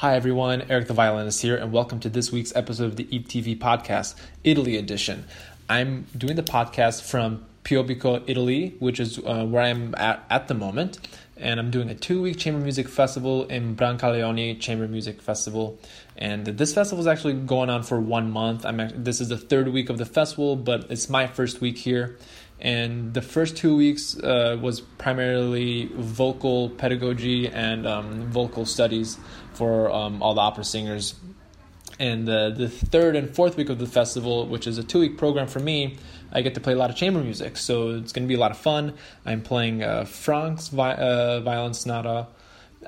Hi everyone, Eric the Violinist here, and welcome to this week's episode of the ETV podcast, Italy edition. I'm doing the podcast from Piobbico, Italy, which is uh, where I'm at at the moment, and I'm doing a two-week chamber music festival in Brancaleone Chamber Music Festival. And this festival is actually going on for one month. I'm actually, this is the third week of the festival, but it's my first week here and the first two weeks uh, was primarily vocal pedagogy and um, vocal studies for um, all the opera singers. And uh, the third and fourth week of the festival which is a two week program for me i get to play a lot of chamber music. So it's going to be a lot of fun. I'm playing uh, vi- uh, violin sonata.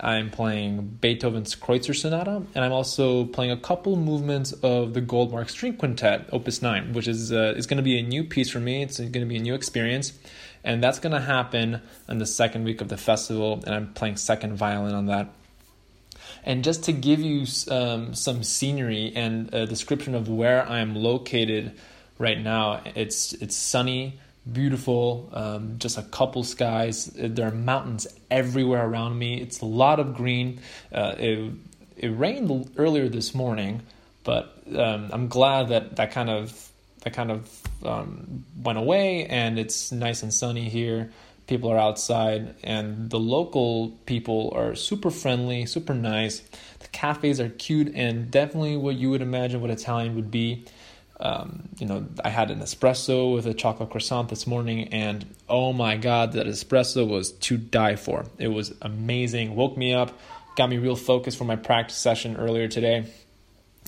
I'm playing Beethoven's Kreutzer Sonata, and I'm also playing a couple movements of the Goldmark String Quintet, Opus 9, which is uh, is going to be a new piece for me. It's going to be a new experience, and that's going to happen in the second week of the festival, and I'm playing second violin on that. And just to give you um, some scenery and a description of where I'm located right now, it's it's sunny beautiful, um, just a couple skies. There are mountains everywhere around me. It's a lot of green. Uh, it, it rained earlier this morning, but um, I'm glad that that kind of that kind of um, went away, and it's nice and sunny here. People are outside, and the local people are super friendly, super nice. The cafes are cute, and definitely what you would imagine what Italian would be. Um, you know, I had an espresso with a chocolate croissant this morning, and oh my god, that espresso was to die for. It was amazing. Woke me up, got me real focused for my practice session earlier today,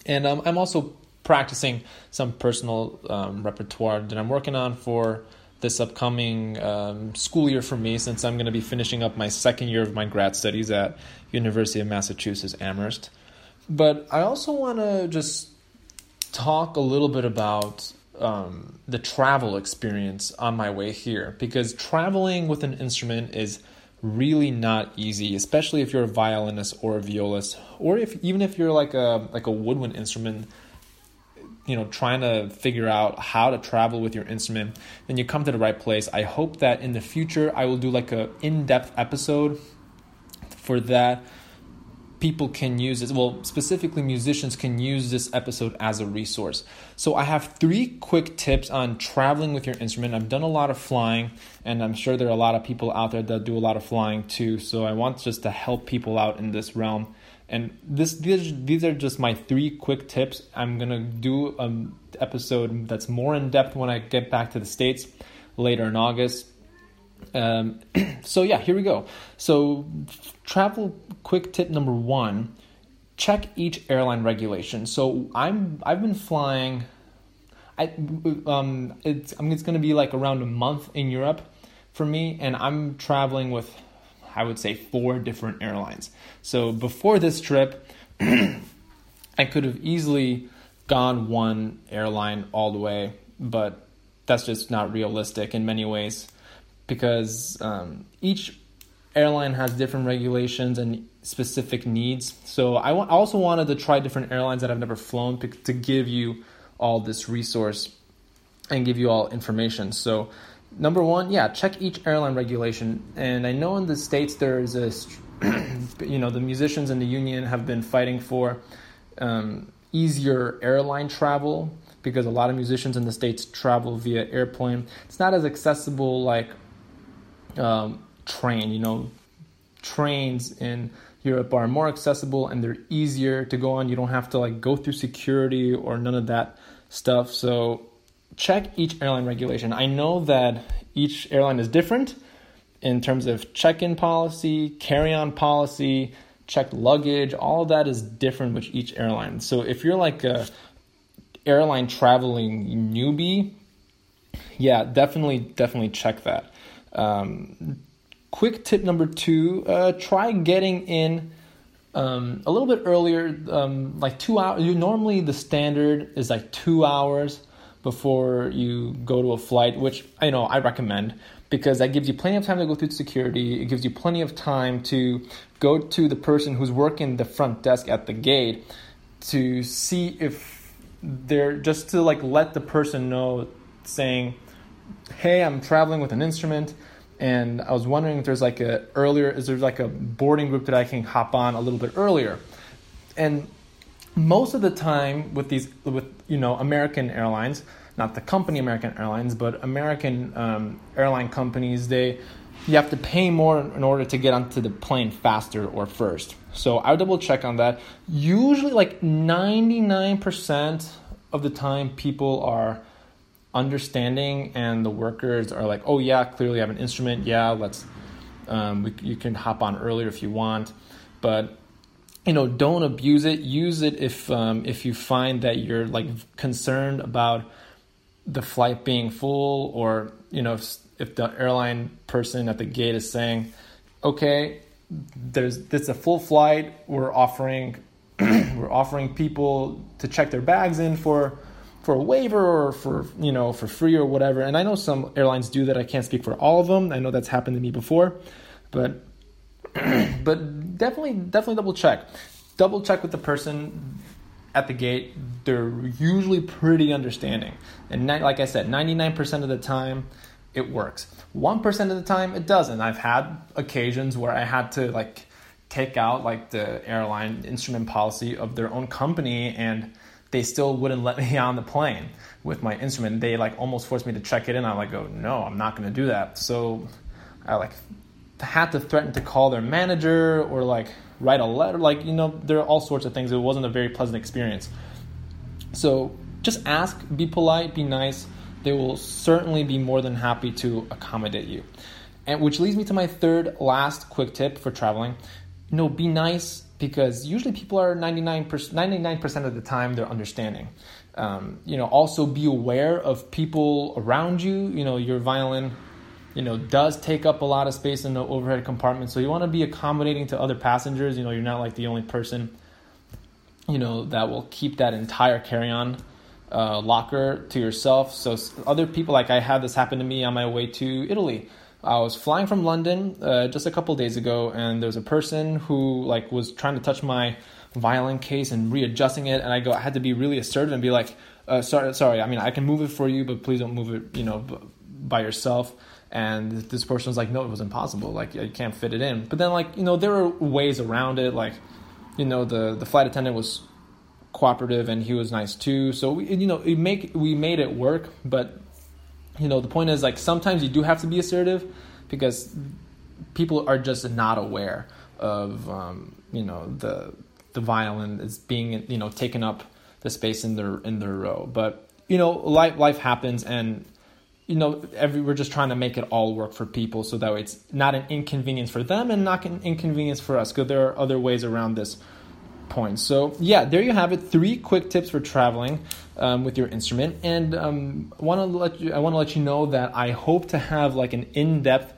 and um, I'm also practicing some personal um, repertoire that I'm working on for this upcoming um, school year for me, since I'm going to be finishing up my second year of my grad studies at University of Massachusetts Amherst. But I also want to just talk a little bit about um, the travel experience on my way here because traveling with an instrument is really not easy, especially if you're a violinist or a violist, or if even if you're like a like a woodwind instrument. You know, trying to figure out how to travel with your instrument, then you come to the right place. I hope that in the future I will do like a in-depth episode for that people can use this. Well, specifically, musicians can use this episode as a resource. So, I have three quick tips on traveling with your instrument. I've done a lot of flying, and I'm sure there are a lot of people out there that do a lot of flying too. So, I want just to help people out in this realm. And this these, these are just my three quick tips. I'm gonna do an episode that's more in depth when I get back to the states later in August. Um, so yeah, here we go. So travel quick tip number one: check each airline regulation. So I'm I've been flying. I um it's I mean it's to be like around a month in Europe for me, and I'm traveling with I would say four different airlines. So before this trip, I could have easily gone one airline all the way, but that's just not realistic in many ways because um, each airline has different regulations and specific needs. So I, also wanted to try different airlines that I've never flown to, to give you all this resource and give you all information. So number one, yeah, check each airline regulation. And I know in the states there is a, you know, the musicians and the union have been fighting for um, easier airline travel because a lot of musicians in the states travel via airplane. It's not as accessible like um, train. You know, trains in Europe are more accessible and they're easier to go on. You don't have to like go through security or none of that stuff. So check each airline regulation. I know that each airline is different in terms of check-in policy, carry-on policy, checked luggage, all that is different with each airline. So if you're like a airline traveling newbie, yeah, definitely definitely check that. Um, quick tip number two: uh, try getting in um, a little bit earlier, um, like two hours. Normally, the standard is like two hours before you go to a flight, which I know I recommend because that gives you plenty of time to go through security. It gives you plenty of time to go to the person who's working the front desk at the gate to see if they're just to like let the person know saying hey, I'm traveling with an instrument, and I was wondering if there's like a earlier, is there like a boarding group that I can hop on a little bit earlier? and most of the time with these with you know American airlines, not the company American Airlines, but American um, airline companies, they you have to pay more in order to get onto the plane faster or first. So I double check on that. Usually, like 99% of the time, people are understanding and the workers are like, oh, yeah, clearly I have an instrument. Yeah, let's, um, we, you can hop on earlier if you want. But you know, don't abuse it. Use it if um, if you find that you're like concerned about the flight being full, or you know, if, if the airline person at the gate is saying, "Okay, there's this a full flight. We're offering we're offering people to check their bags in for for a waiver or for you know for free or whatever." And I know some airlines do that. I can't speak for all of them. I know that's happened to me before, but but definitely definitely double check. Double check with the person at the gate. They're usually pretty understanding, and like I said, ninety nine percent of the time it works. 1% of the time it doesn't. I've had occasions where I had to like take out like the airline instrument policy of their own company and they still wouldn't let me on the plane with my instrument. They like almost forced me to check it in. I'm like, oh no, I'm not gonna do that. So I like had to threaten to call their manager or like write a letter. Like, you know, there are all sorts of things. It wasn't a very pleasant experience. So just ask, be polite, be nice they will certainly be more than happy to accommodate you. And which leads me to my third last quick tip for traveling. You know, be nice because usually people are 99%, 99% of the time they're understanding. Um, you know, also be aware of people around you. You know, your violin, you know, does take up a lot of space in the overhead compartment. So you want to be accommodating to other passengers. You know, you're not like the only person, you know, that will keep that entire carry-on uh, locker to yourself. So other people, like I had this happen to me on my way to Italy. I was flying from London uh, just a couple days ago, and there was a person who like was trying to touch my violin case and readjusting it, and I go, I had to be really assertive and be like, uh, sorry, sorry. I mean, I can move it for you, but please don't move it, you know, by yourself. And this person was like, no, it was impossible. Like, you can't fit it in. But then, like, you know, there were ways around it. Like, you know, the the flight attendant was cooperative and he was nice too. So we, you know, we make we made it work, but you know, the point is like sometimes you do have to be assertive because people are just not aware of um, you know the the violin is being you know taking up the space in their in their row. But you know, life life happens and you know, every we're just trying to make it all work for people so that it's not an inconvenience for them and not an inconvenience for us because there are other ways around this point. So yeah, there you have it. Three quick tips for traveling um, with your instrument, and um, I want to let you. I want to let you know that I hope to have like an in-depth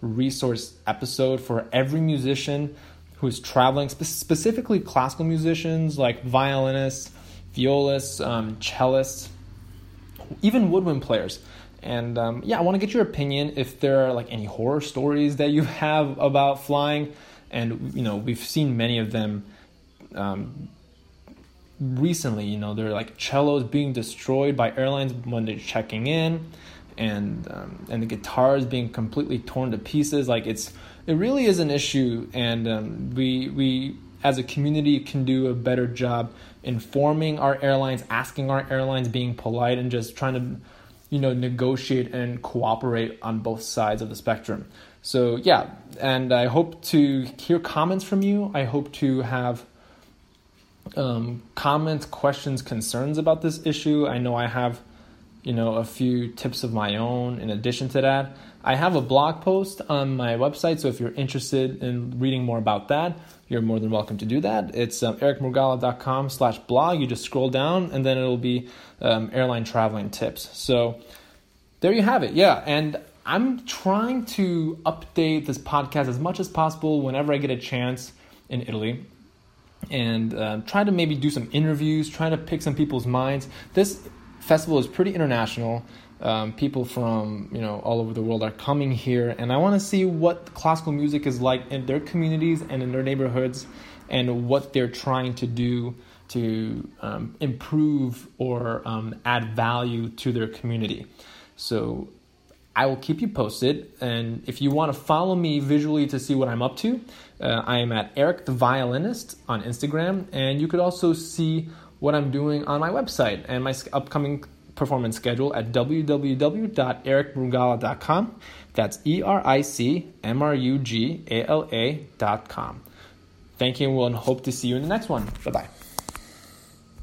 resource episode for every musician who is traveling, spe- specifically classical musicians like violinists, violists, um, cellists, even woodwind players. And um, yeah, I want to get your opinion if there are like any horror stories that you have about flying. And you know, we've seen many of them um, recently, you know, they're like cellos being destroyed by airlines when they're checking in, and um, and the guitars being completely torn to pieces. Like it's it really is an issue, and um, we we as a community can do a better job informing our airlines, asking our airlines, being polite, and just trying to you know negotiate and cooperate on both sides of the spectrum. So yeah, and I hope to hear comments from you. I hope to have um, comments, questions, concerns about this issue. I know I have, you know, a few tips of my own in addition to that. I have a blog post on my website, so if you're interested in reading more about that, you're more than welcome to do that. It's um, ericmrugala.com slash blog. You just scroll down, and then it'll be um, airline traveling tips. So there you have it. Yeah, and I'm trying to update this podcast as much as possible whenever I get a chance in Italy and uh, try to maybe do some interviews, try to pick some people's minds. This festival is pretty international. Um, people from you know all over the world are coming here, and I want to see what classical music is like in their communities and in their neighborhoods, and what they're trying to do to um, improve or um, add value to their community. So I will keep you posted. And if you want to follow me visually to see what I'm up to, uh, I am at Eric the Violinist on Instagram. And you could also see what I'm doing on my website and my upcoming performance schedule at www.ericmrugala.com. That's E R I C M R U G A L A.com. Thank you and hope to see you in the next one. Bye bye.